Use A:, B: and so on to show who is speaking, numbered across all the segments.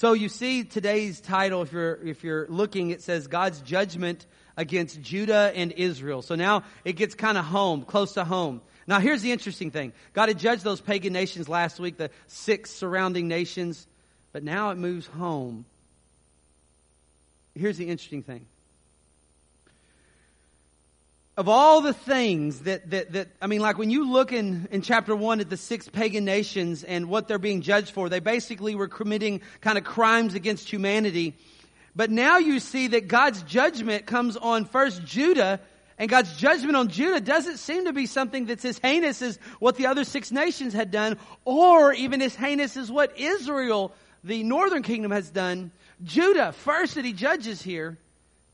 A: So you see today's title, if you're, if you're looking, it says God's judgment against Judah and Israel. So now it gets kind of home, close to home. Now here's the interesting thing. God had judged those pagan nations last week, the six surrounding nations, but now it moves home. Here's the interesting thing of all the things that, that, that, I mean, like when you look in, in chapter one at the six pagan nations and what they're being judged for, they basically were committing kind of crimes against humanity. But now you see that God's judgment comes on first Judah, and God's judgment on Judah doesn't seem to be something that's as heinous as what the other six nations had done, or even as heinous as what Israel, the northern kingdom, has done. Judah, first that he judges here,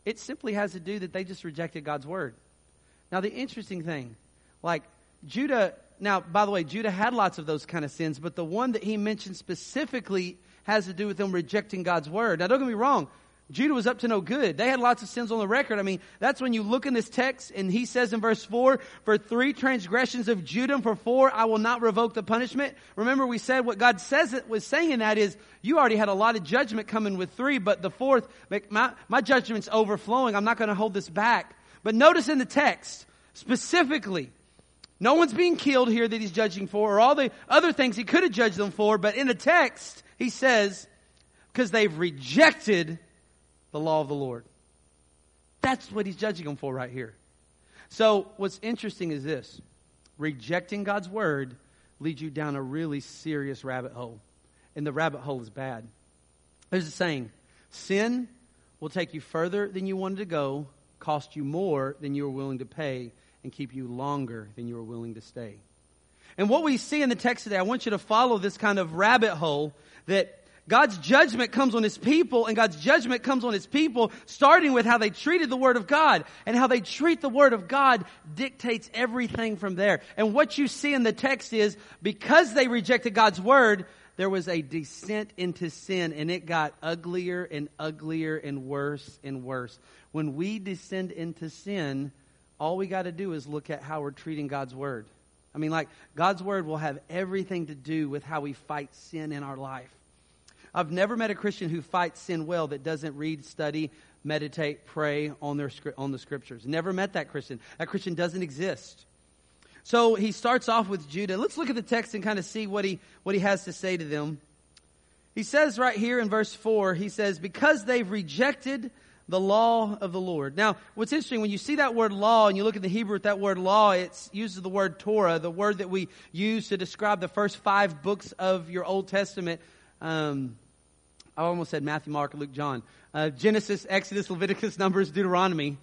A: it simply has to do that they just rejected God's word. Now, the interesting thing, like Judah, now, by the way, Judah had lots of those kind of sins, but the one that he mentioned specifically has to do with them rejecting God's word. Now, don't get me wrong. Judah was up to no good. They had lots of sins on the record. I mean, that's when you look in this text and he says in verse 4, for three transgressions of Judah and for four, I will not revoke the punishment. Remember we said what God says it was saying in that is, you already had a lot of judgment coming with three, but the fourth, my, my judgment's overflowing. I'm not going to hold this back. But notice in the text, specifically, no one's being killed here that he's judging for, or all the other things he could have judged them for, but in the text, he says, because they've rejected the law of the Lord. That's what he's judging them for right here. So, what's interesting is this rejecting God's word leads you down a really serious rabbit hole. And the rabbit hole is bad. There's a saying sin will take you further than you wanted to go, cost you more than you were willing to pay and keep you longer than you were willing to stay. And what we see in the text today, I want you to follow this kind of rabbit hole that God's judgment comes on His people and God's judgment comes on His people starting with how they treated the Word of God and how they treat the Word of God dictates everything from there. And what you see in the text is because they rejected God's Word, there was a descent into sin and it got uglier and uglier and worse and worse. When we descend into sin, all we got to do is look at how we're treating God's word. I mean, like, God's word will have everything to do with how we fight sin in our life. I've never met a Christian who fights sin well that doesn't read, study, meditate, pray on, their, on the scriptures. Never met that Christian. That Christian doesn't exist. So he starts off with Judah. Let's look at the text and kind of see what he, what he has to say to them. He says right here in verse 4, he says, Because they've rejected the law of the Lord. Now, what's interesting, when you see that word law and you look at the Hebrew at that word law, it uses the word Torah, the word that we use to describe the first five books of your Old Testament. Um, I almost said Matthew, Mark, Luke, John. Uh, Genesis, Exodus, Leviticus, Numbers, Deuteronomy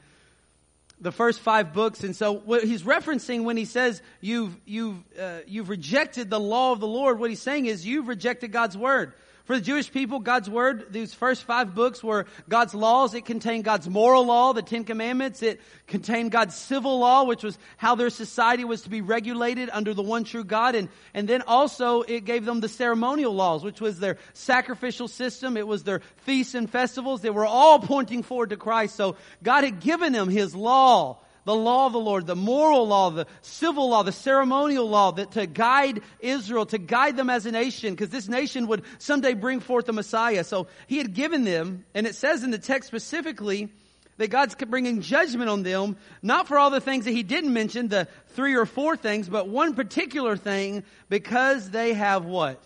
A: the first five books. And so what he's referencing when he says you've, you've, uh, you've rejected the law of the Lord, what he's saying is you've rejected God's word. For the Jewish people, God's Word, these first five books were God's laws. It contained God's moral law, the Ten Commandments. It contained God's civil law, which was how their society was to be regulated under the one true God. And, and then also it gave them the ceremonial laws, which was their sacrificial system. It was their feasts and festivals. They were all pointing forward to Christ. So God had given them His law the law of the Lord, the moral law, the civil law, the ceremonial law that to guide Israel, to guide them as a nation, because this nation would someday bring forth the Messiah. So he had given them, and it says in the text specifically, that God's bringing judgment on them, not for all the things that he didn't mention, the three or four things, but one particular thing, because they have what?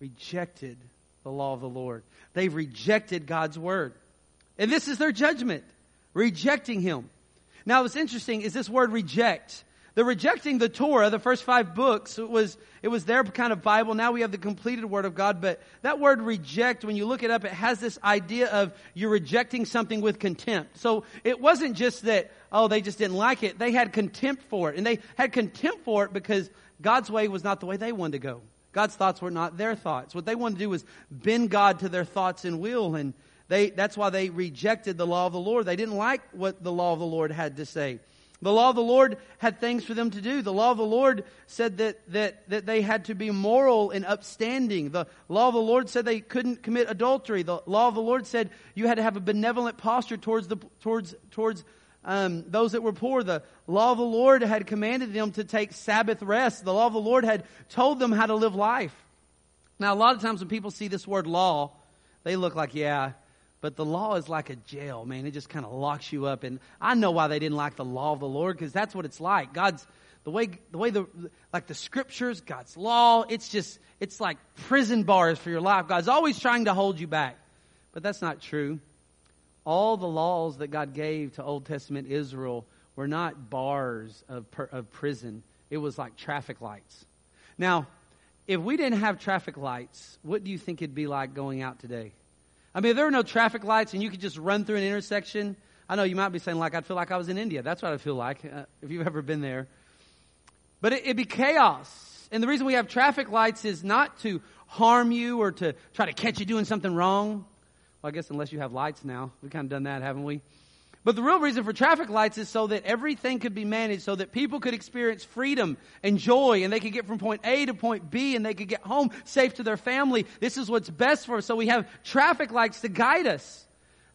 A: Rejected the law of the Lord. They've rejected God's word. And this is their judgment. Rejecting him. Now, what's interesting is this word reject. The rejecting the Torah, the first five books, it was, it was their kind of Bible. Now we have the completed Word of God. But that word reject, when you look it up, it has this idea of you're rejecting something with contempt. So it wasn't just that, oh, they just didn't like it. They had contempt for it. And they had contempt for it because God's way was not the way they wanted to go. God's thoughts were not their thoughts. What they wanted to do was bend God to their thoughts and will. And they, that's why they rejected the law of the Lord. They didn't like what the law of the Lord had to say. The law of the Lord had things for them to do. The law of the Lord said that, that, that they had to be moral and upstanding. The law of the Lord said they couldn't commit adultery. The law of the Lord said you had to have a benevolent posture towards, the, towards, towards um, those that were poor. The law of the Lord had commanded them to take Sabbath rest. The law of the Lord had told them how to live life. Now, a lot of times when people see this word law, they look like, yeah, but the law is like a jail, man. It just kind of locks you up. And I know why they didn't like the law of the Lord, because that's what it's like. God's, the way, the way the, like the scriptures, God's law, it's just, it's like prison bars for your life. God's always trying to hold you back. But that's not true. All the laws that God gave to Old Testament Israel were not bars of, of prison. It was like traffic lights. Now, if we didn't have traffic lights, what do you think it'd be like going out today? I mean, if there were no traffic lights and you could just run through an intersection, I know you might be saying, like, I'd feel like I was in India. That's what I feel like, uh, if you've ever been there. But it, it'd be chaos. And the reason we have traffic lights is not to harm you or to try to catch you doing something wrong. Well, I guess unless you have lights now. We've kind of done that, haven't we? But the real reason for traffic lights is so that everything could be managed, so that people could experience freedom and joy, and they could get from point A to point B, and they could get home safe to their family. This is what's best for us. So we have traffic lights to guide us.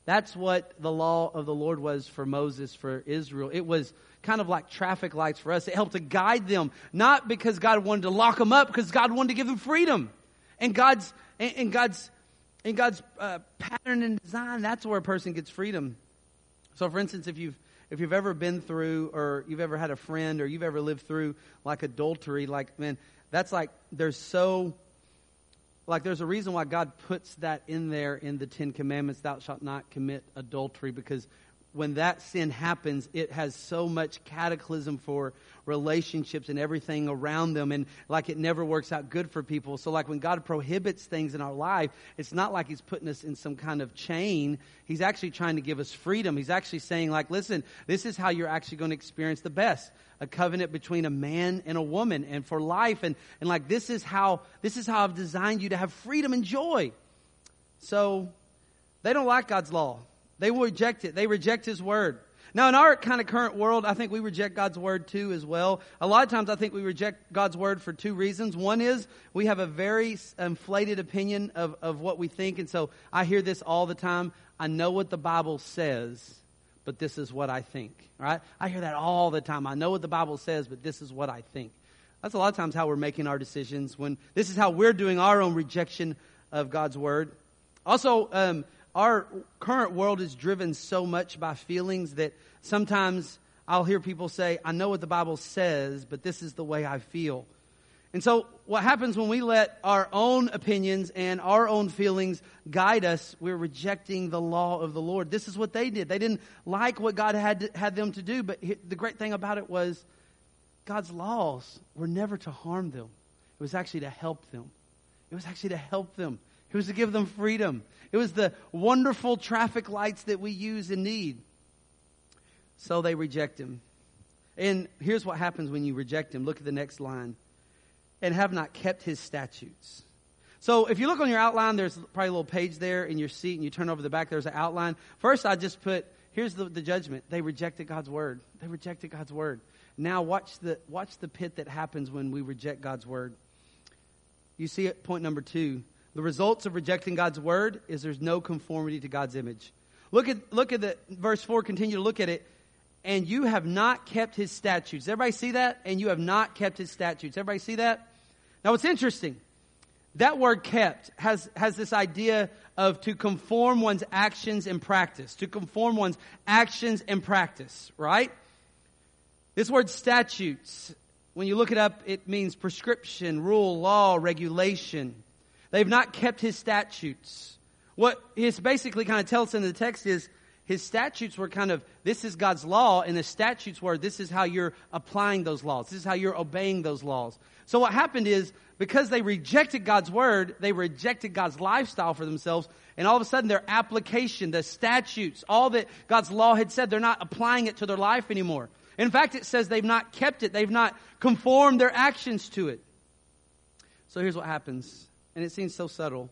A: That's what the law of the Lord was for Moses, for Israel. It was kind of like traffic lights for us. It helped to guide them, not because God wanted to lock them up, because God wanted to give them freedom. And God's, and God's, and God's uh, pattern and design, that's where a person gets freedom. So, for instance, if you've if you've ever been through, or you've ever had a friend, or you've ever lived through like adultery, like man, that's like there's so like there's a reason why God puts that in there in the Ten Commandments: "Thou shalt not commit adultery," because when that sin happens, it has so much cataclysm for relationships and everything around them, and like it never works out good for people. So, like when God prohibits things in our life, it's not like He's putting us in some kind of chain. He's actually trying to give us freedom. He's actually saying, like, listen, this is how you're actually going to experience the best a covenant between a man and a woman and for life and, and like this is how this is how I've designed you to have freedom and joy. So they don't like God's law. They will reject it. They reject His word. Now, in our kind of current world, I think we reject God's word too as well. A lot of times I think we reject God's word for two reasons. One is we have a very inflated opinion of, of what we think. And so I hear this all the time. I know what the Bible says, but this is what I think. Right? I hear that all the time. I know what the Bible says, but this is what I think. That's a lot of times how we're making our decisions when this is how we're doing our own rejection of God's word. Also, um, our current world is driven so much by feelings that sometimes I'll hear people say, I know what the Bible says, but this is the way I feel. And so, what happens when we let our own opinions and our own feelings guide us, we're rejecting the law of the Lord. This is what they did. They didn't like what God had, to, had them to do, but the great thing about it was God's laws were never to harm them, it was actually to help them. It was actually to help them. It was to give them freedom. It was the wonderful traffic lights that we use and need. So they reject him. And here's what happens when you reject him. Look at the next line. And have not kept his statutes. So if you look on your outline, there's probably a little page there in your seat, and you turn over the back, there's an outline. First, I just put, here's the, the judgment. They rejected God's word. They rejected God's word. Now watch the, watch the pit that happens when we reject God's word. You see it, point number two. The results of rejecting God's word is there's no conformity to God's image. Look at, look at the verse 4, continue to look at it. And you have not kept his statutes. Everybody see that? And you have not kept his statutes. Everybody see that? Now what's interesting, that word kept has, has this idea of to conform one's actions and practice. To conform one's actions and practice, right? This word statutes, when you look it up, it means prescription, rule, law, regulation. They've not kept his statutes. What he basically kind of tells in the text is his statutes were kind of this is God's law, and the statutes were this is how you're applying those laws. This is how you're obeying those laws. So what happened is because they rejected God's word, they rejected God's lifestyle for themselves, and all of a sudden their application, the statutes, all that God's law had said, they're not applying it to their life anymore. In fact, it says they've not kept it, they've not conformed their actions to it. So here's what happens and it seems so subtle.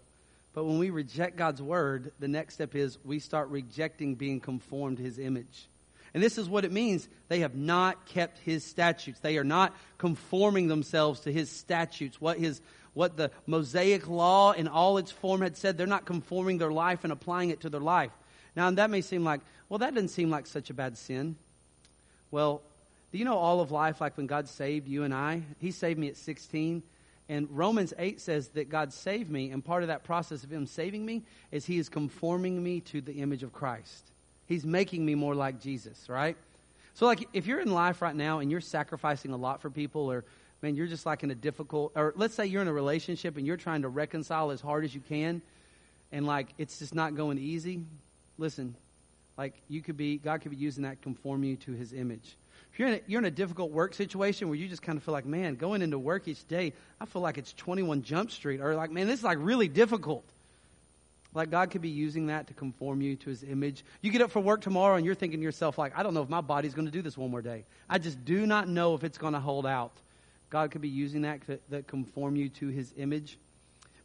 A: But when we reject God's word, the next step is we start rejecting being conformed to his image. And this is what it means. They have not kept his statutes. They are not conforming themselves to his statutes. What his what the Mosaic law in all its form had said, they're not conforming their life and applying it to their life. Now that may seem like, well, that doesn't seem like such a bad sin. Well, do you know all of life, like when God saved you and I? He saved me at 16 And Romans 8 says that God saved me, and part of that process of Him saving me is He is conforming me to the image of Christ. He's making me more like Jesus, right? So, like, if you're in life right now and you're sacrificing a lot for people, or man, you're just like in a difficult, or let's say you're in a relationship and you're trying to reconcile as hard as you can, and like it's just not going easy, listen, like you could be, God could be using that conform you to His image. If you're in, a, you're in a difficult work situation where you just kind of feel like, man, going into work each day, I feel like it's 21 Jump Street, or like, man, this is like really difficult. Like God could be using that to conform you to His image. You get up for work tomorrow and you're thinking to yourself, like, I don't know if my body's going to do this one more day. I just do not know if it's going to hold out. God could be using that to, to conform you to His image.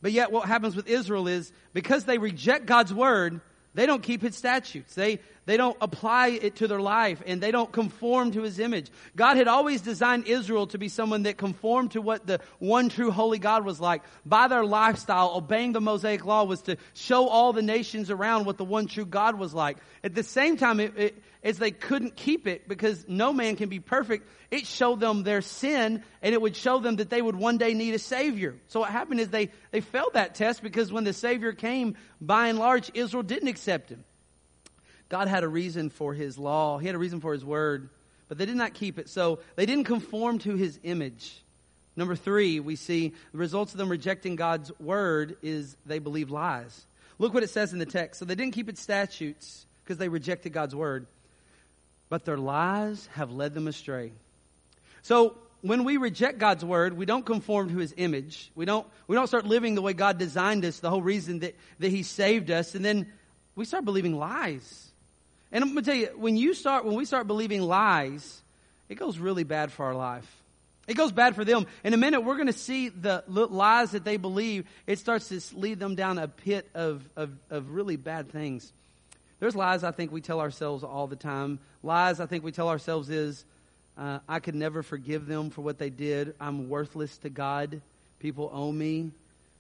A: But yet, what happens with Israel is because they reject God's word, they don't keep his statutes. They, they don't apply it to their life and they don't conform to his image. God had always designed Israel to be someone that conformed to what the one true holy God was like. By their lifestyle, obeying the Mosaic law was to show all the nations around what the one true God was like. At the same time, it, it, as they couldn't keep it because no man can be perfect, it showed them their sin and it would show them that they would one day need a Savior. So what happened is they, they failed that test because when the Savior came, by and large, Israel didn't accept Him. God had a reason for His law. He had a reason for His word, but they did not keep it. So they didn't conform to His image. Number three, we see the results of them rejecting God's word is they believe lies. Look what it says in the text. So they didn't keep its statutes because they rejected God's word but their lies have led them astray. So when we reject God's word, we don't conform to his image. We don't, we don't start living the way God designed us, the whole reason that, that he saved us, and then we start believing lies. And I'm going to tell you, when you start, when we start believing lies, it goes really bad for our life. It goes bad for them. In a minute, we're going to see the lies that they believe. It starts to lead them down a pit of, of, of really bad things. There's lies I think we tell ourselves all the time. Lies I think we tell ourselves is, uh, I could never forgive them for what they did. I'm worthless to God. People owe me.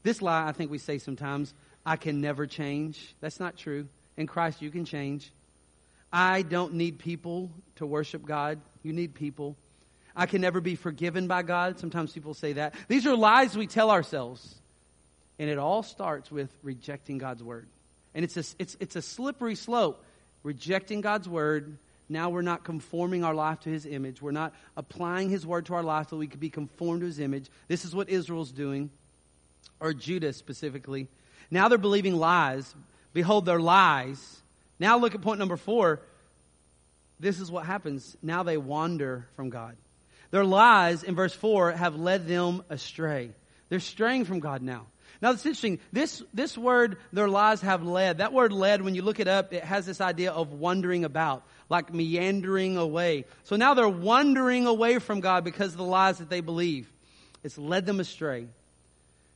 A: This lie I think we say sometimes, I can never change. That's not true. In Christ, you can change. I don't need people to worship God. You need people. I can never be forgiven by God. Sometimes people say that. These are lies we tell ourselves. And it all starts with rejecting God's word. And it's a, it's, it's a slippery slope. Rejecting God's word. Now we're not conforming our life to his image. We're not applying his word to our life so we can be conformed to his image. This is what Israel's doing, or Judah specifically. Now they're believing lies. Behold, their lies. Now look at point number four. This is what happens. Now they wander from God. Their lies in verse 4 have led them astray. They're straying from God now. Now it's interesting. This, this word, their lies have led. That word led, when you look it up, it has this idea of wandering about, like meandering away. So now they're wandering away from God because of the lies that they believe. It's led them astray.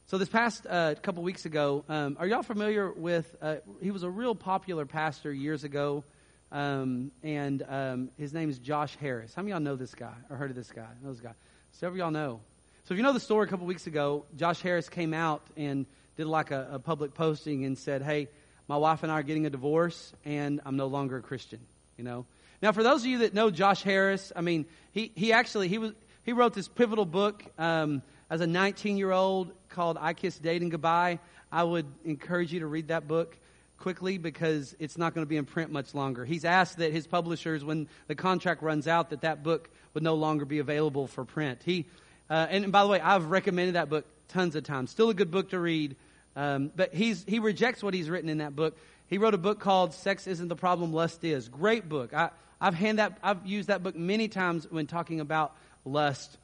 A: So this past uh, couple weeks ago, um, are y'all familiar with? Uh, he was a real popular pastor years ago, um, and um, his name is Josh Harris. How many of y'all know this guy or heard of this guy? Know this guy? Several of y'all know. So if you know the story, a couple weeks ago, Josh Harris came out and did like a, a public posting and said, "Hey, my wife and I are getting a divorce, and I'm no longer a Christian." You know. Now, for those of you that know Josh Harris, I mean, he he actually he was he wrote this pivotal book um, as a 19 year old called "I Kissed Dating Goodbye." I would encourage you to read that book quickly because it's not going to be in print much longer. He's asked that his publishers, when the contract runs out, that that book would no longer be available for print. He uh, and by the way, I've recommended that book tons of times. Still a good book to read. Um, but he's, he rejects what he's written in that book. He wrote a book called Sex Isn't the Problem, Lust Is. Great book. I, I've, hand that, I've used that book many times when talking about lust.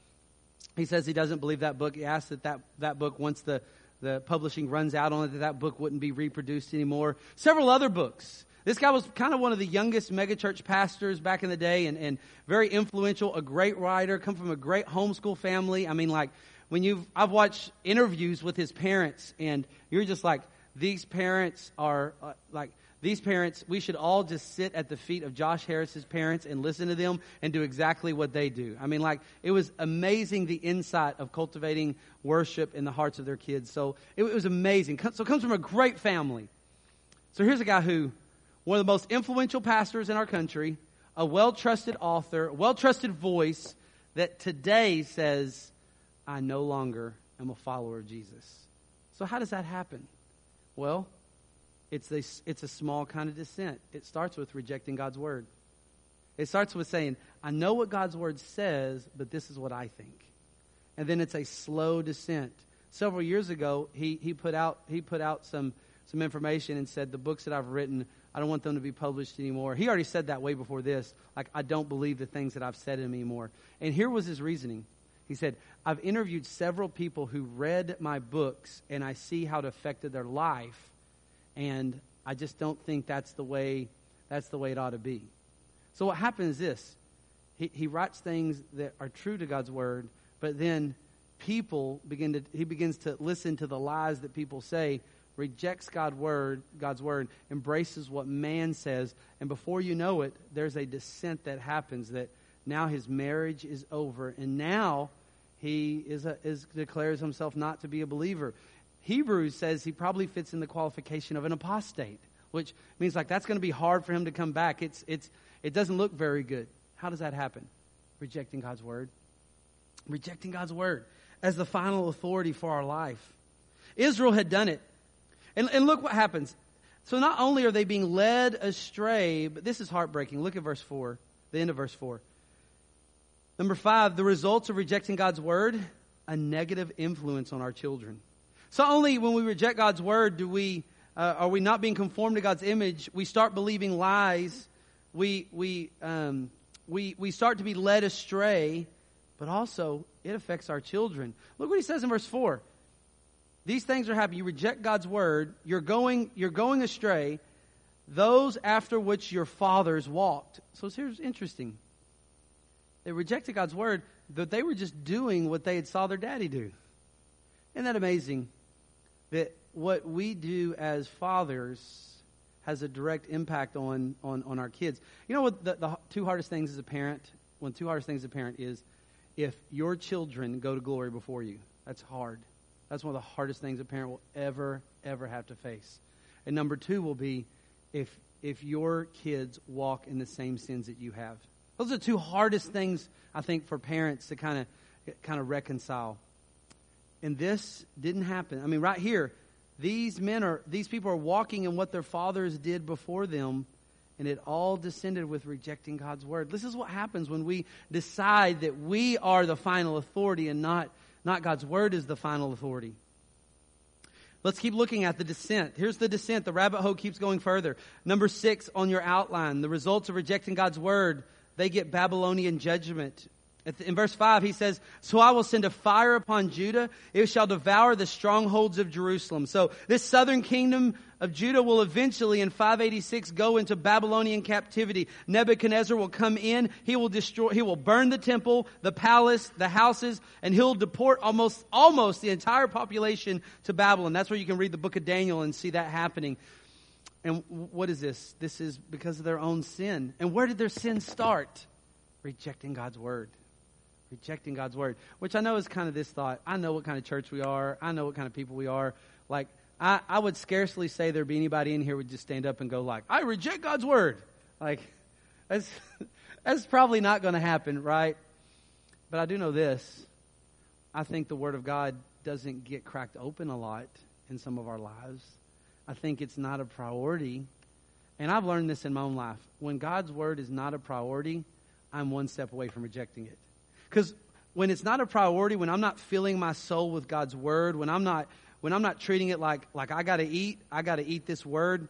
A: He says he doesn't believe that book. He asks that that, that book, once the, the publishing runs out on it, that that book wouldn't be reproduced anymore. Several other books. This guy was kind of one of the youngest megachurch pastors back in the day and, and very influential, a great writer, come from a great homeschool family. I mean, like, when you've, I've watched interviews with his parents and you're just like, these parents are uh, like, these parents, we should all just sit at the feet of Josh Harris's parents and listen to them and do exactly what they do. I mean, like, it was amazing the insight of cultivating worship in the hearts of their kids. So it, it was amazing. So comes from a great family. So here's a guy who one of the most influential pastors in our country, a well trusted author, well trusted voice that today says, I no longer am a follower of Jesus. So, how does that happen? Well, it's a, it's a small kind of descent. It starts with rejecting God's word. It starts with saying, I know what God's word says, but this is what I think. And then it's a slow descent. Several years ago, he, he put out, he put out some, some information and said, The books that I've written, I don't want them to be published anymore. He already said that way before this. Like, I don't believe the things that I've said anymore. And here was his reasoning. He said, I've interviewed several people who read my books and I see how it affected their life, and I just don't think that's the way that's the way it ought to be. So what happens is this. He, he writes things that are true to God's word, but then people begin to he begins to listen to the lies that people say, rejects God's word, God's word, embraces what man says, and before you know it, there's a descent that happens that now his marriage is over, and now he is, a, is declares himself not to be a believer. Hebrews says he probably fits in the qualification of an apostate, which means like that's going to be hard for him to come back. It's, it's, it doesn't look very good. How does that happen? Rejecting God's word. Rejecting God's word as the final authority for our life. Israel had done it. And, and look what happens. So not only are they being led astray, but this is heartbreaking. Look at verse 4, the end of verse 4. Number five, the results of rejecting God's word, a negative influence on our children. So only when we reject God's word do we, uh, are we not being conformed to God's image, we start believing lies, we, we, um, we, we start to be led astray, but also it affects our children. Look what he says in verse 4. These things are happening. You reject God's word, you're going, you're going astray, those after which your fathers walked. So here's interesting. They rejected God's word, but they were just doing what they had saw their daddy do. Isn't that amazing? That what we do as fathers has a direct impact on, on, on our kids. You know what the, the two hardest things as a parent, one of the two hardest things as a parent is if your children go to glory before you. That's hard. That's one of the hardest things a parent will ever, ever have to face. And number two will be if if your kids walk in the same sins that you have. Those are the two hardest things I think for parents to kind of kind of reconcile. And this didn't happen. I mean, right here, these men are these people are walking in what their fathers did before them, and it all descended with rejecting God's word. This is what happens when we decide that we are the final authority and not not God's word is the final authority. Let's keep looking at the descent. Here's the descent. The rabbit hole keeps going further. Number six on your outline, the results of rejecting God's word they get Babylonian judgment. In verse 5, he says, So I will send a fire upon Judah. It shall devour the strongholds of Jerusalem. So this southern kingdom of Judah will eventually, in 586, go into Babylonian captivity. Nebuchadnezzar will come in. He will destroy, he will burn the temple, the palace, the houses, and he'll deport almost, almost the entire population to Babylon. That's where you can read the book of Daniel and see that happening. And what is this? This is because of their own sin. And where did their sin start? Rejecting God's word. Rejecting God's word. Which I know is kind of this thought. I know what kind of church we are. I know what kind of people we are. Like, I, I would scarcely say there'd be anybody in here would just stand up and go like, I reject God's word. Like, that's, that's probably not going to happen, right? But I do know this. I think the word of God doesn't get cracked open a lot in some of our lives. I think it's not a priority. And I've learned this in my own life. When God's word is not a priority, I'm one step away from rejecting it. Because when it's not a priority, when I'm not filling my soul with God's word, when I'm not when I'm not treating it like like I got to eat, I got to eat this word,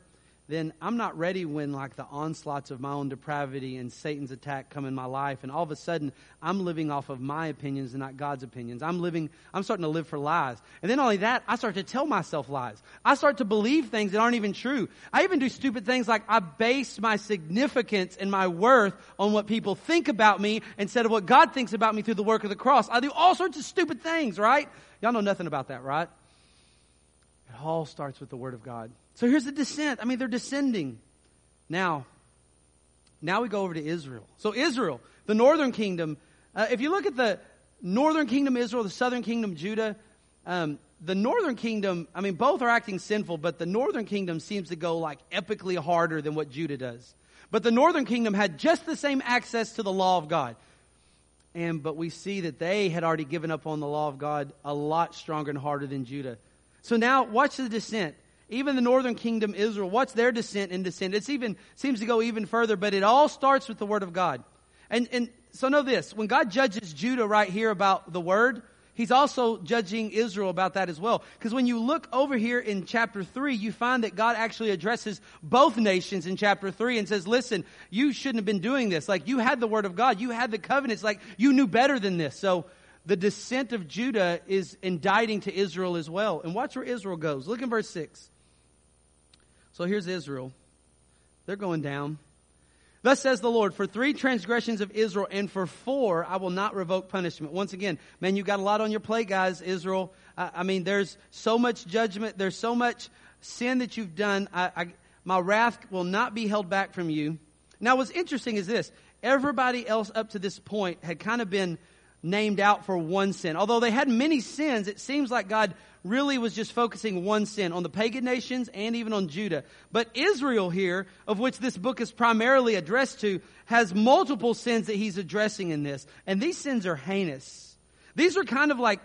A: then I'm not ready when like the onslaughts of my own depravity and Satan's attack come in my life and all of a sudden I'm living off of my opinions and not God's opinions. I'm living I'm starting to live for lies. And then only that, I start to tell myself lies. I start to believe things that aren't even true. I even do stupid things like I base my significance and my worth on what people think about me instead of what God thinks about me through the work of the cross. I do all sorts of stupid things, right? Y'all know nothing about that, right? It all starts with the word of God. So here's the descent. I mean, they're descending. Now, now we go over to Israel. So Israel, the northern kingdom, uh, if you look at the northern kingdom Israel, the southern kingdom Judah, um, the northern kingdom, I mean, both are acting sinful, but the northern kingdom seems to go like epically harder than what Judah does. But the northern kingdom had just the same access to the law of God. And, but we see that they had already given up on the law of God a lot stronger and harder than Judah. So now watch the descent. Even the northern kingdom, Israel, what's their descent and descent? It's even, seems to go even further, but it all starts with the word of God. And, and so know this, when God judges Judah right here about the word, He's also judging Israel about that as well. Because when you look over here in chapter 3, you find that God actually addresses both nations in chapter 3 and says, listen, you shouldn't have been doing this. Like, you had the word of God. You had the covenants. Like, you knew better than this. So, the descent of Judah is indicting to Israel as well. And watch where Israel goes. Look in verse 6. So here's Israel. They're going down. Thus says the Lord, for three transgressions of Israel and for four, I will not revoke punishment. Once again, man, you got a lot on your plate, guys, Israel. I, I mean, there's so much judgment. There's so much sin that you've done. I, I, my wrath will not be held back from you. Now, what's interesting is this. Everybody else up to this point had kind of been named out for one sin. Although they had many sins, it seems like God really was just focusing one sin on the pagan nations and even on Judah. But Israel here, of which this book is primarily addressed to, has multiple sins that he's addressing in this. And these sins are heinous. These are kind of like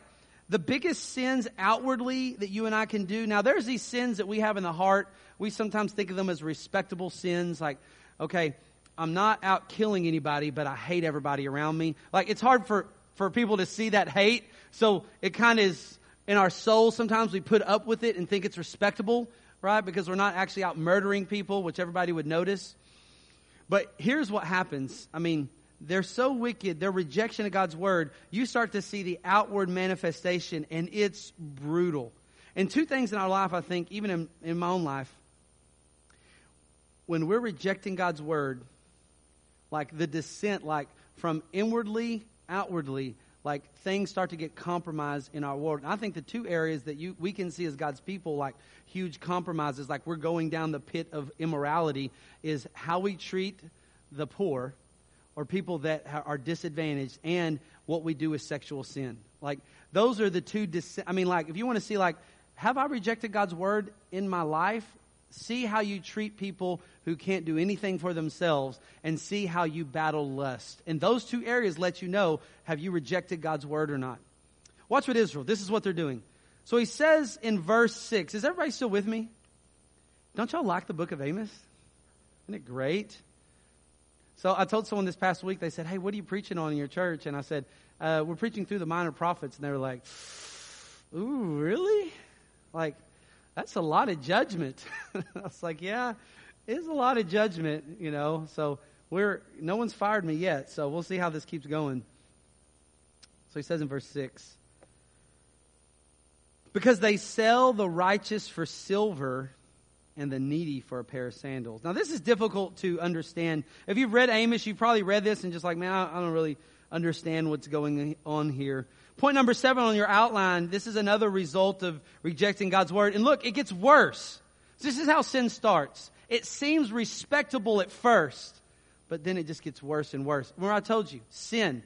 A: the biggest sins outwardly that you and I can do. Now there's these sins that we have in the heart. We sometimes think of them as respectable sins, like, okay, I'm not out killing anybody, but I hate everybody around me. Like, it's hard for, for people to see that hate. So it kind of is in our souls, sometimes we put up with it and think it's respectable, right? Because we're not actually out murdering people, which everybody would notice. But here's what happens. I mean, they're so wicked, their rejection of God's word, you start to see the outward manifestation, and it's brutal. And two things in our life, I think, even in, in my own life, when we're rejecting God's word, like the descent, like from inwardly, outwardly, like things start to get compromised in our world. And I think the two areas that you we can see as God's people like huge compromises, like we're going down the pit of immorality, is how we treat the poor or people that are disadvantaged, and what we do with sexual sin. Like those are the two. Dis- I mean, like if you want to see like, have I rejected God's word in my life? See how you treat people who can't do anything for themselves and see how you battle lust. And those two areas let you know have you rejected God's word or not. Watch what Israel, this is what they're doing. So he says in verse 6, is everybody still with me? Don't y'all like the book of Amos? Isn't it great? So I told someone this past week, they said, Hey, what are you preaching on in your church? And I said, uh, We're preaching through the minor prophets. And they were like, Ooh, really? Like, that's a lot of judgment. I was like, yeah, it's a lot of judgment, you know. So we're no one's fired me yet, so we'll see how this keeps going. So he says in verse six. Because they sell the righteous for silver and the needy for a pair of sandals. Now, this is difficult to understand. If you've read Amos, you've probably read this and just like, man, I don't really understand what's going on here. Point number seven on your outline, this is another result of rejecting God's word. And look, it gets worse. This is how sin starts. It seems respectable at first, but then it just gets worse and worse. Remember I told you, sin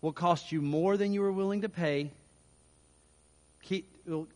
A: will cost you more than you are willing to pay. Keep,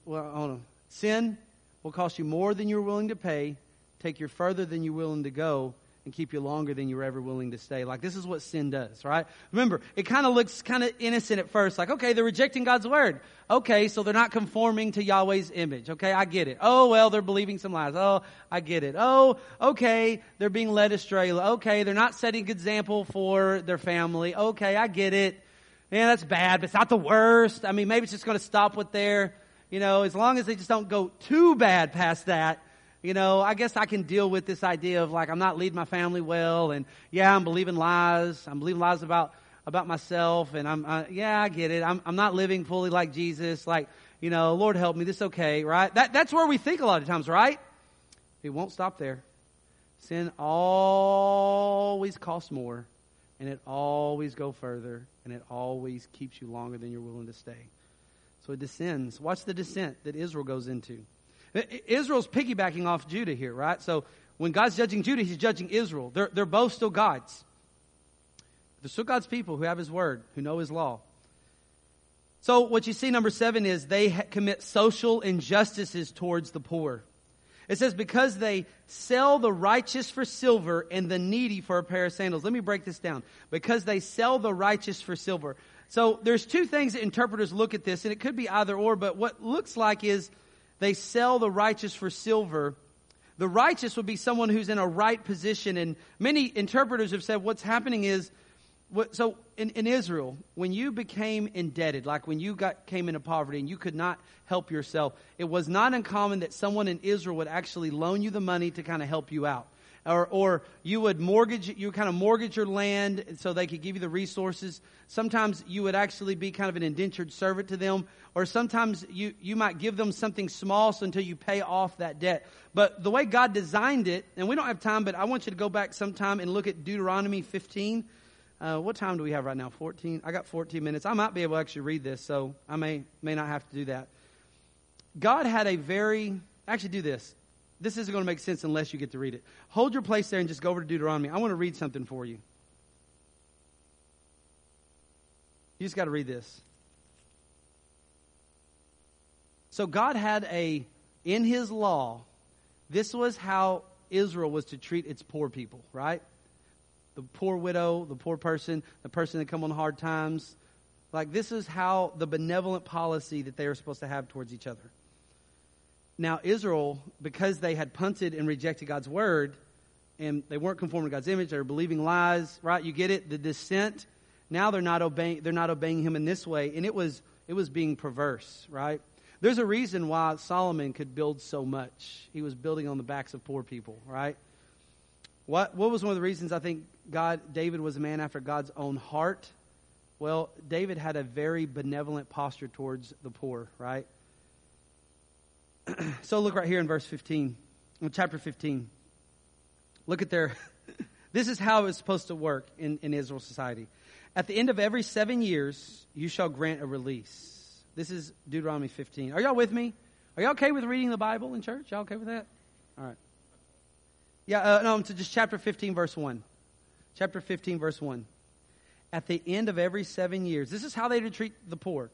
A: well, on. Sin will cost you more than you're willing to pay, take you further than you're willing to go, and keep you longer than you were ever willing to stay. Like this is what sin does, right? Remember, it kind of looks kind of innocent at first. Like, okay, they're rejecting God's word. Okay, so they're not conforming to Yahweh's image. Okay, I get it. Oh, well, they're believing some lies. Oh, I get it. Oh, okay, they're being led astray. Okay, they're not setting good example for their family. Okay, I get it. Yeah, that's bad, but it's not the worst. I mean, maybe it's just going to stop with their, you know, as long as they just don't go too bad past that, you know, I guess I can deal with this idea of like I'm not leading my family well, and yeah, I'm believing lies. I'm believing lies about about myself, and I'm yeah, I get it. I'm I'm not living fully like Jesus. Like you know, Lord help me. This is okay, right? That that's where we think a lot of times, right? It won't stop there. Sin always costs more, and it always go further, and it always keeps you longer than you're willing to stay. So it descends. Watch the descent that Israel goes into. Israel's piggybacking off Judah here, right? So when God's judging Judah, he's judging Israel. They're, they're both still God's. They're still God's people who have his word, who know his law. So what you see, number seven, is they commit social injustices towards the poor. It says, because they sell the righteous for silver and the needy for a pair of sandals. Let me break this down. Because they sell the righteous for silver. So there's two things that interpreters look at this, and it could be either or, but what looks like is they sell the righteous for silver. The righteous would be someone who's in a right position, and many interpreters have said what's happening is so in, in Israel, when you became indebted, like when you got came into poverty and you could not help yourself, it was not uncommon that someone in Israel would actually loan you the money to kind of help you out. Or, or you would mortgage, you kind of mortgage your land so they could give you the resources. Sometimes you would actually be kind of an indentured servant to them. Or sometimes you, you might give them something small so until you pay off that debt. But the way God designed it, and we don't have time, but I want you to go back sometime and look at Deuteronomy 15 uh, what time do we have right now? 14? I got 14 minutes. I might be able to actually read this, so I may, may not have to do that. God had a very, actually do this. This isn't going to make sense unless you get to read it. Hold your place there and just go over to Deuteronomy. I want to read something for you. You just got to read this. So God had a, in his law, this was how Israel was to treat its poor people, right? the poor widow, the poor person, the person that come on hard times. Like this is how the benevolent policy that they are supposed to have towards each other. Now Israel, because they had punted and rejected God's word, and they weren't conforming to God's image, they were believing lies, right? You get it? The descent. Now they're not obeying they're not obeying him in this way, and it was it was being perverse, right? There's a reason why Solomon could build so much. He was building on the backs of poor people, right? What, what was one of the reasons I think God, David was a man after God's own heart? Well, David had a very benevolent posture towards the poor, right? so look right here in verse 15, in chapter 15. Look at there. this is how it's supposed to work in, in Israel society. At the end of every seven years, you shall grant a release. This is Deuteronomy 15. Are y'all with me? Are y'all okay with reading the Bible in church? Y'all okay with that? All right. Yeah, uh, no, to just chapter 15, verse 1. Chapter 15, verse 1. At the end of every seven years, this is how they treat the poor.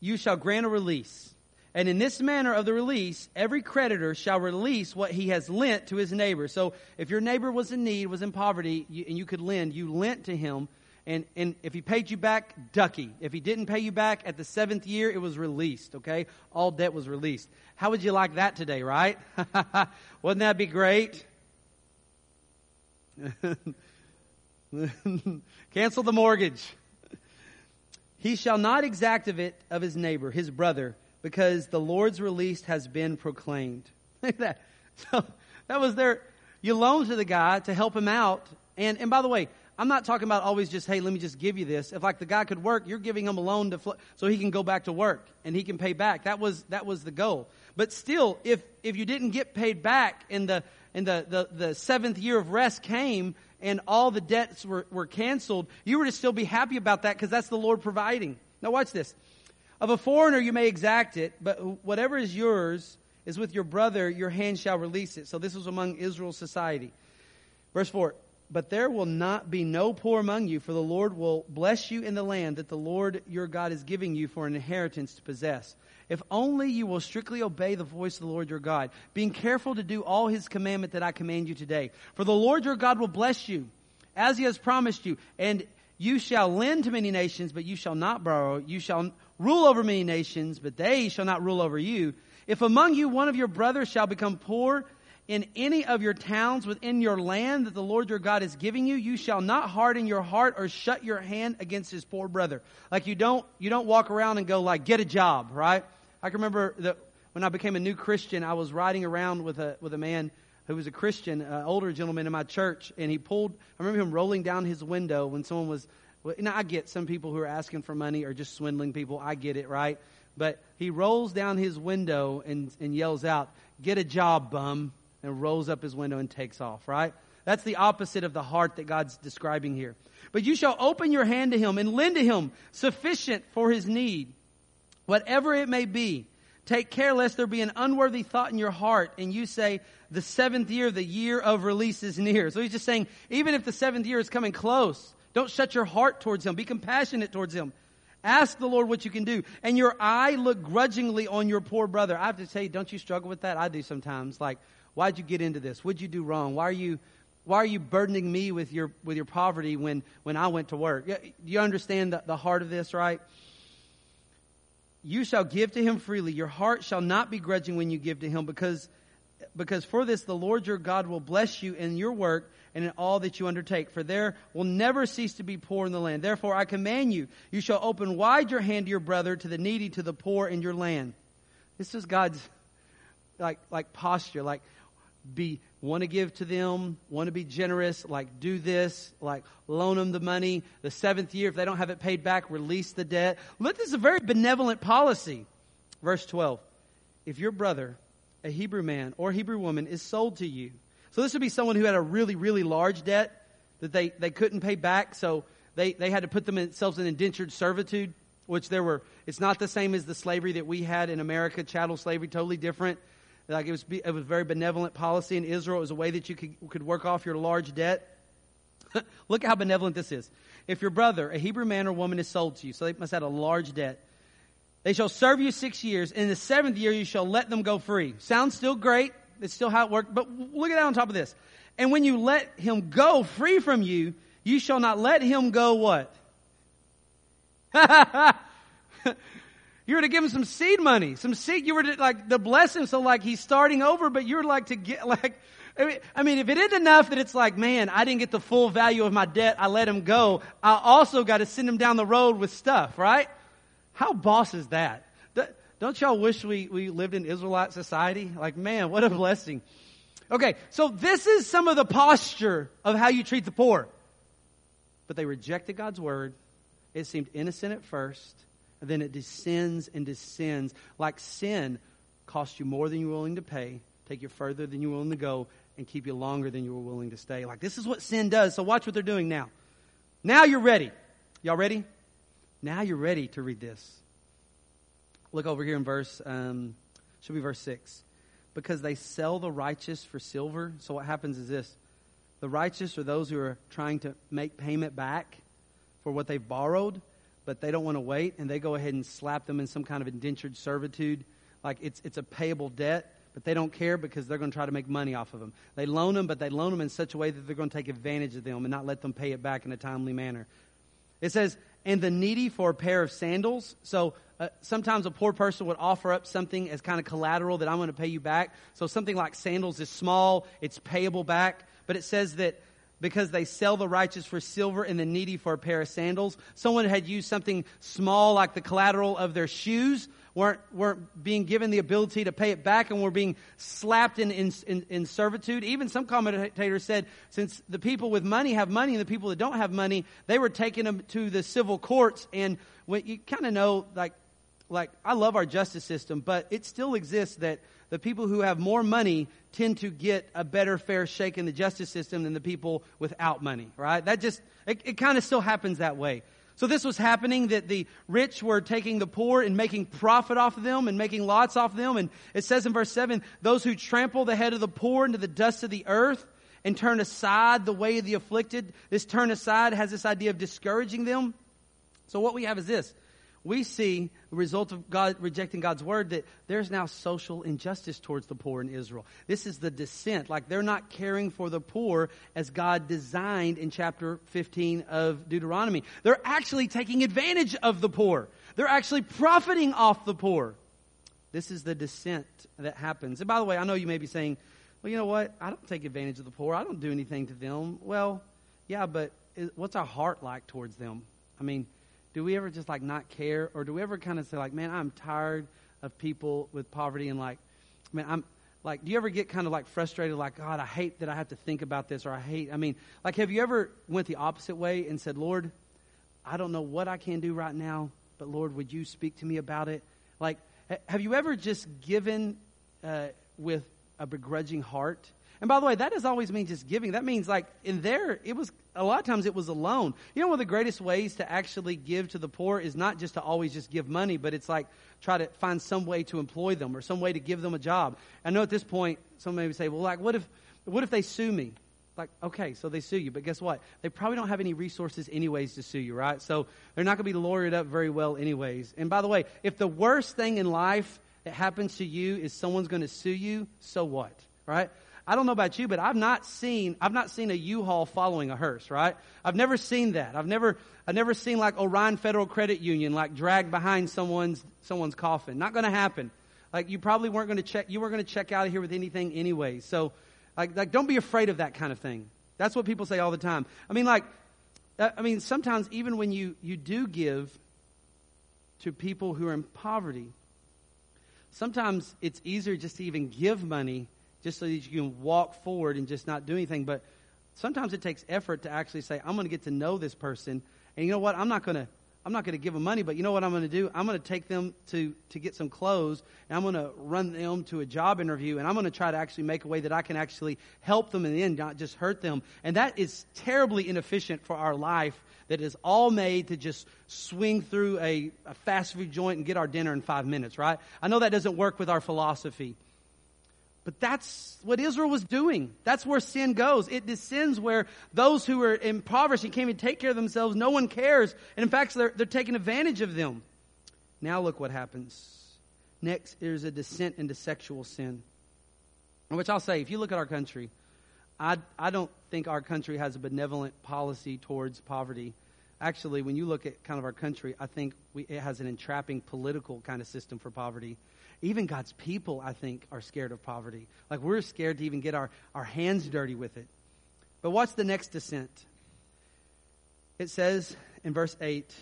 A: You shall grant a release. And in this manner of the release, every creditor shall release what he has lent to his neighbor. So if your neighbor was in need, was in poverty, you, and you could lend, you lent to him. And, and if he paid you back, ducky. If he didn't pay you back at the seventh year, it was released, okay? All debt was released. How would you like that today, right? Wouldn't that be great? Cancel the mortgage. He shall not exact of it of his neighbor, his brother, because the Lord's release has been proclaimed. Look at that. So that was their, you loaned to the guy to help him out. And, and by the way, I'm not talking about always just, hey, let me just give you this. If like the guy could work, you're giving him a loan to fl- so he can go back to work and he can pay back. That was, that was the goal. But still, if, if you didn't get paid back and the, and the, the, the seventh year of rest came and all the debts were, were canceled, you were to still be happy about that because that's the Lord providing. Now watch this. Of a foreigner you may exact it, but whatever is yours is with your brother, your hand shall release it. So this was among Israel's society. Verse 4. But there will not be no poor among you, for the Lord will bless you in the land that the Lord your God is giving you for an inheritance to possess. If only you will strictly obey the voice of the Lord your God, being careful to do all his commandment that I command you today. For the Lord your God will bless you, as he has promised you, and you shall lend to many nations, but you shall not borrow. You shall rule over many nations, but they shall not rule over you. If among you one of your brothers shall become poor, in any of your towns within your land that the Lord your God is giving you, you shall not harden your heart or shut your hand against his poor brother. Like you don't, you don't walk around and go like, get a job, right? I can remember that when I became a new Christian, I was riding around with a, with a man who was a Christian, an older gentleman in my church, and he pulled, I remember him rolling down his window when someone was, now I get some people who are asking for money or just swindling people. I get it, right? But he rolls down his window and, and yells out, get a job, bum and rolls up his window and takes off, right? That's the opposite of the heart that God's describing here. But you shall open your hand to him and lend to him sufficient for his need, whatever it may be. Take care lest there be an unworthy thought in your heart and you say, the seventh year, the year of release is near. So he's just saying, even if the seventh year is coming close, don't shut your heart towards him. Be compassionate towards him. Ask the Lord what you can do. And your eye look grudgingly on your poor brother. I have to say, don't you struggle with that? I do sometimes. Like, why'd you get into this? What'd you do wrong? Why are you, why are you burdening me with your, with your poverty when, when I went to work? Do you understand the, the heart of this, right? You shall give to him freely. Your heart shall not be grudging when you give to him because, because for this the Lord your God will bless you in your work and in all that you undertake. For there will never cease to be poor in the land. Therefore I command you, you shall open wide your hand to your brother, to the needy, to the poor in your land. This is God's like like posture, like be want to give to them, want to be generous, like do this, like loan them the money. The seventh year, if they don't have it paid back, release the debt. Look, this is a very benevolent policy. Verse 12. If your brother, a Hebrew man or Hebrew woman, is sold to you, so this would be someone who had a really, really large debt that they, they couldn't pay back. So they, they had to put themselves in indentured servitude, which there were, it's not the same as the slavery that we had in America, chattel slavery, totally different. Like it was, it was very benevolent policy in Israel. It was a way that you could, could work off your large debt. Look at how benevolent this is. If your brother, a Hebrew man or woman, is sold to you, so they must have a large debt, they shall serve you six years. In the seventh year, you shall let them go free. Sounds still great. It's still how it worked. But look at that on top of this. And when you let him go free from you, you shall not let him go what? you were to give him some seed money, some seed. You were to like to bless him, so like he's starting over. But you're like to get like. I mean, if it isn't enough that it's like, man, I didn't get the full value of my debt, I let him go. I also got to send him down the road with stuff, right? How boss is that? Don't y'all wish we, we lived in Israelite society? Like, man, what a blessing. Okay, so this is some of the posture of how you treat the poor. But they rejected God's word. It seemed innocent at first, and then it descends and descends. Like sin costs you more than you're willing to pay, take you further than you're willing to go, and keep you longer than you were willing to stay. Like, this is what sin does. So watch what they're doing now. Now you're ready. Y'all ready? Now you're ready to read this. Look over here in verse, um, should be verse 6. Because they sell the righteous for silver. So what happens is this the righteous are those who are trying to make payment back for what they've borrowed, but they don't want to wait, and they go ahead and slap them in some kind of indentured servitude. Like it's, it's a payable debt, but they don't care because they're going to try to make money off of them. They loan them, but they loan them in such a way that they're going to take advantage of them and not let them pay it back in a timely manner. It says, and the needy for a pair of sandals. So uh, sometimes a poor person would offer up something as kind of collateral that I'm going to pay you back. So something like sandals is small, it's payable back. But it says that because they sell the righteous for silver and the needy for a pair of sandals, someone had used something small like the collateral of their shoes weren't, weren't being given the ability to pay it back and were being slapped in, in, in, in servitude. Even some commentators said since the people with money have money and the people that don't have money, they were taking them to the civil courts. And when you kind of know, like, like, I love our justice system, but it still exists that the people who have more money tend to get a better fair shake in the justice system than the people without money, right? That just, it, it kind of still happens that way. So this was happening that the rich were taking the poor and making profit off of them and making lots off of them. And it says in verse 7, those who trample the head of the poor into the dust of the earth and turn aside the way of the afflicted. This turn aside has this idea of discouraging them. So what we have is this we see the result of God rejecting God's word that there's now social injustice towards the poor in Israel. This is the descent. Like they're not caring for the poor as God designed in chapter 15 of Deuteronomy. They're actually taking advantage of the poor. They're actually profiting off the poor. This is the descent that happens. And by the way, I know you may be saying, well, you know what? I don't take advantage of the poor. I don't do anything to them. Well, yeah, but what's our heart like towards them? I mean, do we ever just like not care? Or do we ever kind of say like man i'm tired of people with poverty and like man i'm like do you ever get kind of like frustrated like god i hate that i have to think about this or i hate i mean like have you ever went the opposite way and said lord i don't know what i can do right now but lord would you speak to me about it? Like have you ever just given uh, with a begrudging heart and by the way, that doesn't always mean just giving. That means like in there, it was a lot of times it was a loan. You know, one of the greatest ways to actually give to the poor is not just to always just give money, but it's like try to find some way to employ them or some way to give them a job. I know at this point, some may say, well, like, what if, what if they sue me? like, okay, so they sue you, but guess what? They probably don't have any resources anyways to sue you, right? So they're not going to be lawyered up very well anyways. And by the way, if the worst thing in life that happens to you is someone's going to sue you, so what, right? I don't know about you, but I've not seen I've not seen a U-Haul following a hearse, right? I've never seen that. I've never I've never seen like Orion Federal Credit Union like dragged behind someone's someone's coffin. Not going to happen. Like you probably weren't going to check you weren't going to check out of here with anything anyway. So like like don't be afraid of that kind of thing. That's what people say all the time. I mean like uh, I mean sometimes even when you you do give to people who are in poverty, sometimes it's easier just to even give money just so that you can walk forward and just not do anything. But sometimes it takes effort to actually say, I'm going to get to know this person. And you know what? I'm not going to. I'm not going to give them money, but you know what I'm going to do? I'm going to take them to, to get some clothes, and I'm going to run them to a job interview, and I'm going to try to actually make a way that I can actually help them in the end, not just hurt them. And that is terribly inefficient for our life that is all made to just swing through a, a fast food joint and get our dinner in five minutes, right? I know that doesn't work with our philosophy. But that's what Israel was doing. That's where sin goes. It descends where those who are impoverished and can't even take care of themselves, no one cares. And in fact, they're, they're taking advantage of them. Now look what happens. Next, there's a descent into sexual sin. Which I'll say, if you look at our country, I, I don't think our country has a benevolent policy towards poverty. Actually, when you look at kind of our country, I think we, it has an entrapping political kind of system for poverty. Even God's people, I think, are scared of poverty. Like we're scared to even get our, our hands dirty with it. But what's the next descent? It says in verse 8,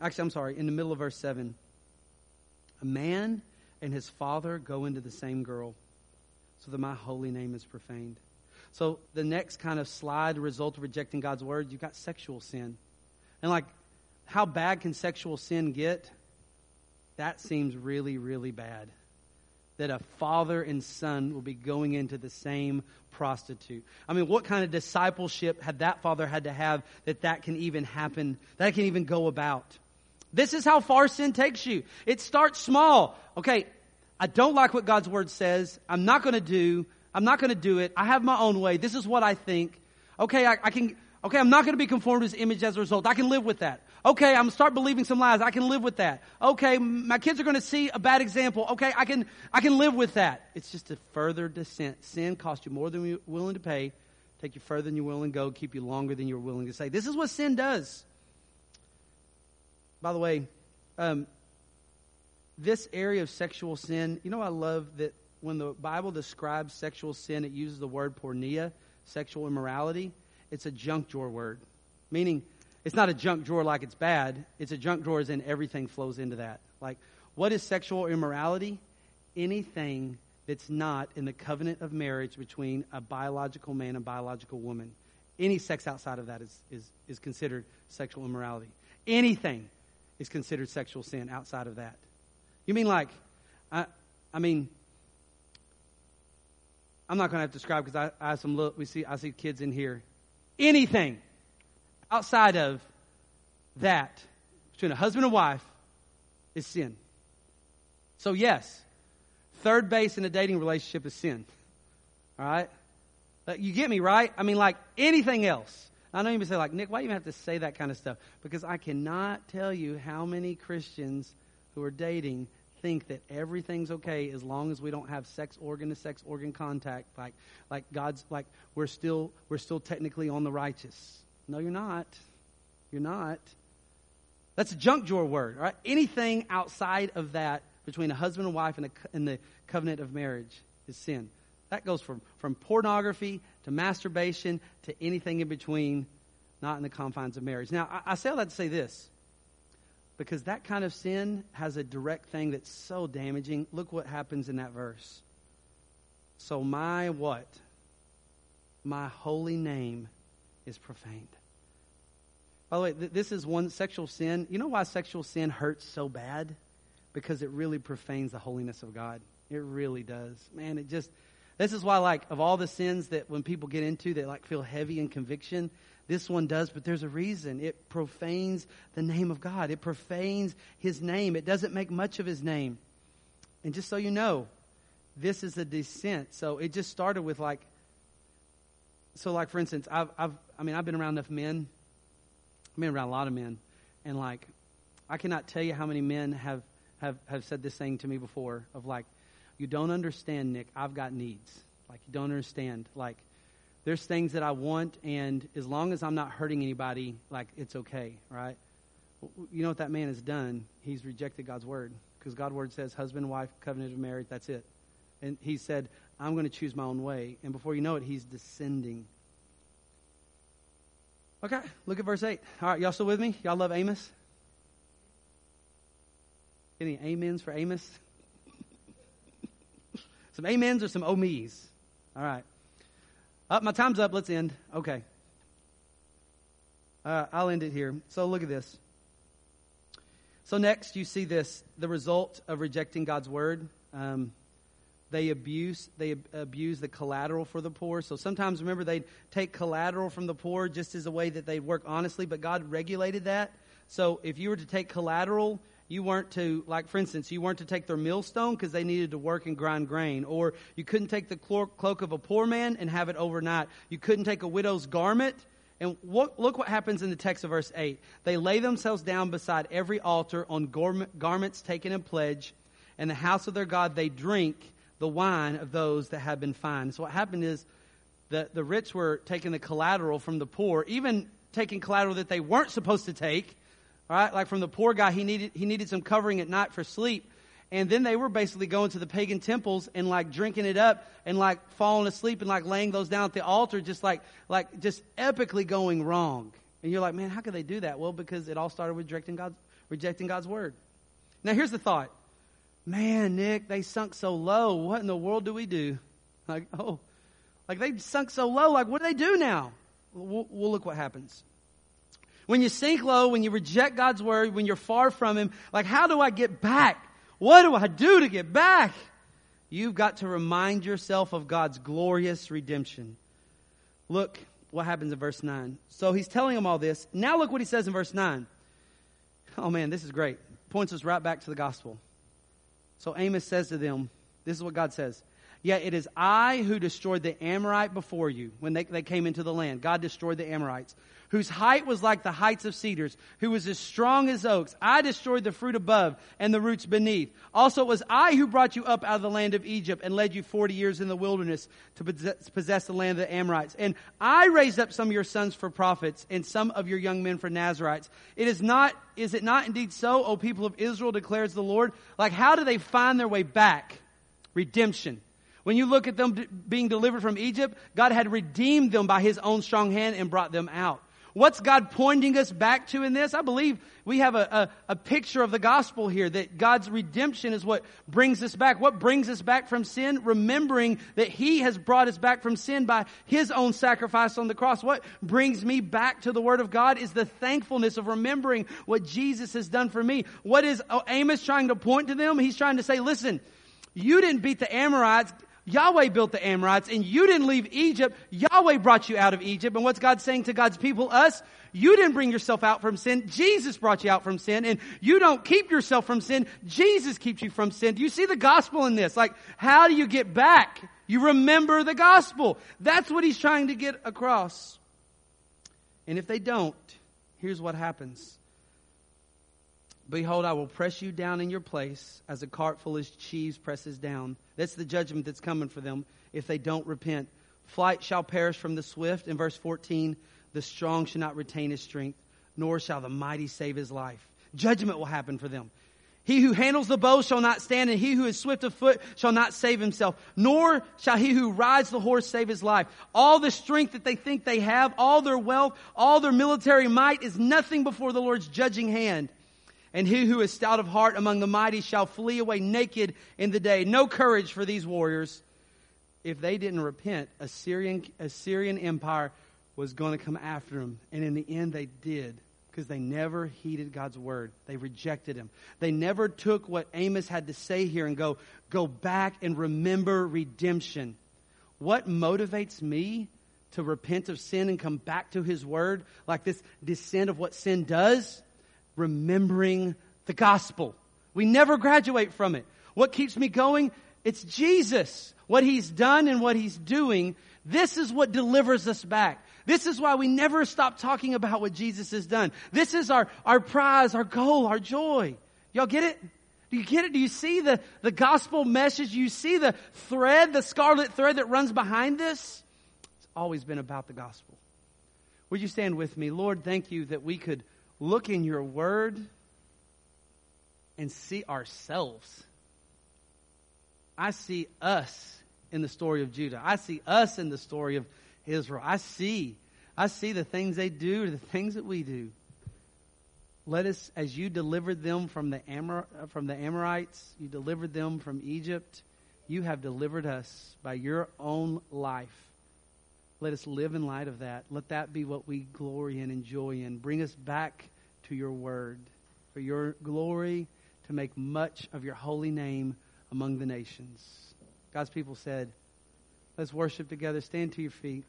A: actually, I'm sorry, in the middle of verse 7, a man and his father go into the same girl, so that my holy name is profaned. So the next kind of slide, result of rejecting God's word, you've got sexual sin. And like, how bad can sexual sin get? That seems really, really bad. That a father and son will be going into the same prostitute. I mean, what kind of discipleship had that father had to have that that can even happen, that can even go about? This is how far sin takes you. It starts small. Okay, I don't like what God's word says. I'm not going to do. I'm not going to do it. I have my own way. This is what I think. Okay, I, I can. Okay, I'm not going to be conformed to his image as a result. I can live with that. Okay, I'm going to start believing some lies. I can live with that. Okay, my kids are going to see a bad example. Okay, I can, I can live with that. It's just a further descent. Sin costs you more than you're willing to pay, take you further than you're willing to go, keep you longer than you're willing to say. This is what sin does. By the way, um, this area of sexual sin, you know, I love that when the Bible describes sexual sin, it uses the word porneia, sexual immorality it's a junk drawer word, meaning it's not a junk drawer like it's bad. It's a junk drawer as in everything flows into that. Like, what is sexual immorality? Anything that's not in the covenant of marriage between a biological man and biological woman. Any sex outside of that is, is, is considered sexual immorality. Anything is considered sexual sin outside of that. You mean like, I, I mean, I'm not going to have to describe because I, I have some look. We see I see kids in here anything outside of that between a husband and wife is sin. So, yes, third base in a dating relationship is sin. All right? You get me, right? I mean, like anything else. I know you may say, like, Nick, why do you have to say that kind of stuff? Because I cannot tell you how many Christians who are dating think that everything's okay as long as we don't have sex organ to sex organ contact like like God's like we're still we're still technically on the righteous. No, you're not. You're not. That's a junk drawer word, right? Anything outside of that between a husband and wife a, and the covenant of marriage is sin. That goes from, from pornography to masturbation to anything in between, not in the confines of marriage. Now, I, I say all that to say this because that kind of sin has a direct thing that's so damaging. Look what happens in that verse. So my what? My holy name is profaned. By the way, th- this is one sexual sin. You know why sexual sin hurts so bad? Because it really profanes the holiness of God. It really does. Man, it just this is why like of all the sins that when people get into they like feel heavy in conviction, this one does, but there's a reason. It profanes the name of God. It profanes his name. It doesn't make much of his name. And just so you know, this is a descent. So it just started with like so like for instance, I've, I've, I mean, I've been around enough men. I've been around a lot of men, and like, I cannot tell you how many men have have have said this thing to me before of like, you don't understand, Nick. I've got needs. Like you don't understand. Like, there's things that I want, and as long as I'm not hurting anybody, like it's okay, right? You know what that man has done? He's rejected God's word because God's word says, husband, wife, covenant of marriage. That's it. And he said, I'm going to choose my own way. And before you know it, he's descending. Okay, look at verse 8. All right, y'all still with me? Y'all love Amos? Any amens for Amos? some amens or some oh me's? All right. Up, oh, my time's up. Let's end. Okay. Uh, I'll end it here. So look at this. So next, you see this the result of rejecting God's word. Um, they abuse they abuse the collateral for the poor. So sometimes remember they'd take collateral from the poor just as a way that they'd work honestly, but God regulated that. So if you were to take collateral, you weren't to like for instance, you weren't to take their millstone because they needed to work and grind grain, or you couldn't take the cloak of a poor man and have it overnight. You couldn't take a widow's garment. And what, look what happens in the text of verse 8. They lay themselves down beside every altar on garments taken in pledge. In the house of their God, they drink the wine of those that have been fined. So what happened is the, the rich were taking the collateral from the poor, even taking collateral that they weren't supposed to take. All right, like from the poor guy, he needed he needed some covering at night for sleep. And then they were basically going to the pagan temples and like drinking it up and like falling asleep and like laying those down at the altar, just like like just epically going wrong. And you're like, man, how could they do that? Well, because it all started with rejecting God's rejecting God's word. Now here's the thought man, Nick, they sunk so low. What in the world do we do? Like, oh, like they sunk so low. Like, what do they do now? We'll, we'll look what happens. When you sink low, when you reject God's word, when you're far from Him, like, how do I get back? What do I do to get back? You've got to remind yourself of God's glorious redemption. Look what happens in verse 9. So he's telling them all this. Now look what he says in verse 9. Oh man, this is great. Points us right back to the gospel. So Amos says to them, This is what God says. Yet it is I who destroyed the Amorite before you when they, they came into the land. God destroyed the Amorites whose height was like the heights of cedars, who was as strong as oaks. I destroyed the fruit above and the roots beneath. Also it was I who brought you up out of the land of Egypt and led you forty years in the wilderness to possess the land of the Amorites. And I raised up some of your sons for prophets and some of your young men for Nazarites. It is not, is it not indeed so, O people of Israel, declares the Lord? Like how do they find their way back? Redemption. When you look at them being delivered from Egypt, God had redeemed them by his own strong hand and brought them out. What's God pointing us back to in this? I believe we have a, a, a, picture of the gospel here that God's redemption is what brings us back. What brings us back from sin? Remembering that He has brought us back from sin by His own sacrifice on the cross. What brings me back to the Word of God is the thankfulness of remembering what Jesus has done for me. What is oh, Amos trying to point to them? He's trying to say, listen, you didn't beat the Amorites. Yahweh built the Amorites and you didn't leave Egypt. Yahweh brought you out of Egypt. And what's God saying to God's people? Us? You didn't bring yourself out from sin. Jesus brought you out from sin. And you don't keep yourself from sin. Jesus keeps you from sin. Do you see the gospel in this? Like, how do you get back? You remember the gospel. That's what he's trying to get across. And if they don't, here's what happens. Behold, I will press you down in your place as a cart full of cheese presses down. That's the judgment that's coming for them if they don't repent. Flight shall perish from the swift. In verse 14, the strong shall not retain his strength, nor shall the mighty save his life. Judgment will happen for them. He who handles the bow shall not stand, and he who is swift of foot shall not save himself, nor shall he who rides the horse save his life. All the strength that they think they have, all their wealth, all their military might is nothing before the Lord's judging hand. And he who is stout of heart among the mighty shall flee away naked in the day. No courage for these warriors. If they didn't repent, Assyrian, Assyrian empire was going to come after them. And in the end, they did because they never heeded God's word. They rejected him. They never took what Amos had to say here and go, go back and remember redemption. What motivates me to repent of sin and come back to his word like this descent of what sin does? Remembering the gospel. We never graduate from it. What keeps me going? It's Jesus. what He's done and what He's doing, this is what delivers us back. This is why we never stop talking about what Jesus has done. This is our, our prize, our goal, our joy. Y'all get it? Do you get it? Do you see the, the gospel message? Do you see the thread, the scarlet thread that runs behind this? It's always been about the gospel. Would you stand with me? Lord, thank you that we could look in your word and see ourselves. I see us in the story of Judah. I see us in the story of Israel. I see, I see the things they do, the things that we do. Let us, as you delivered them from the, Amor, from the Amorites, you delivered them from Egypt, you have delivered us by your own life. Let us live in light of that. Let that be what we glory in and joy in. Bring us back to your word for your glory to make much of your holy name among the nations. God's people said, Let's worship together. Stand to your feet.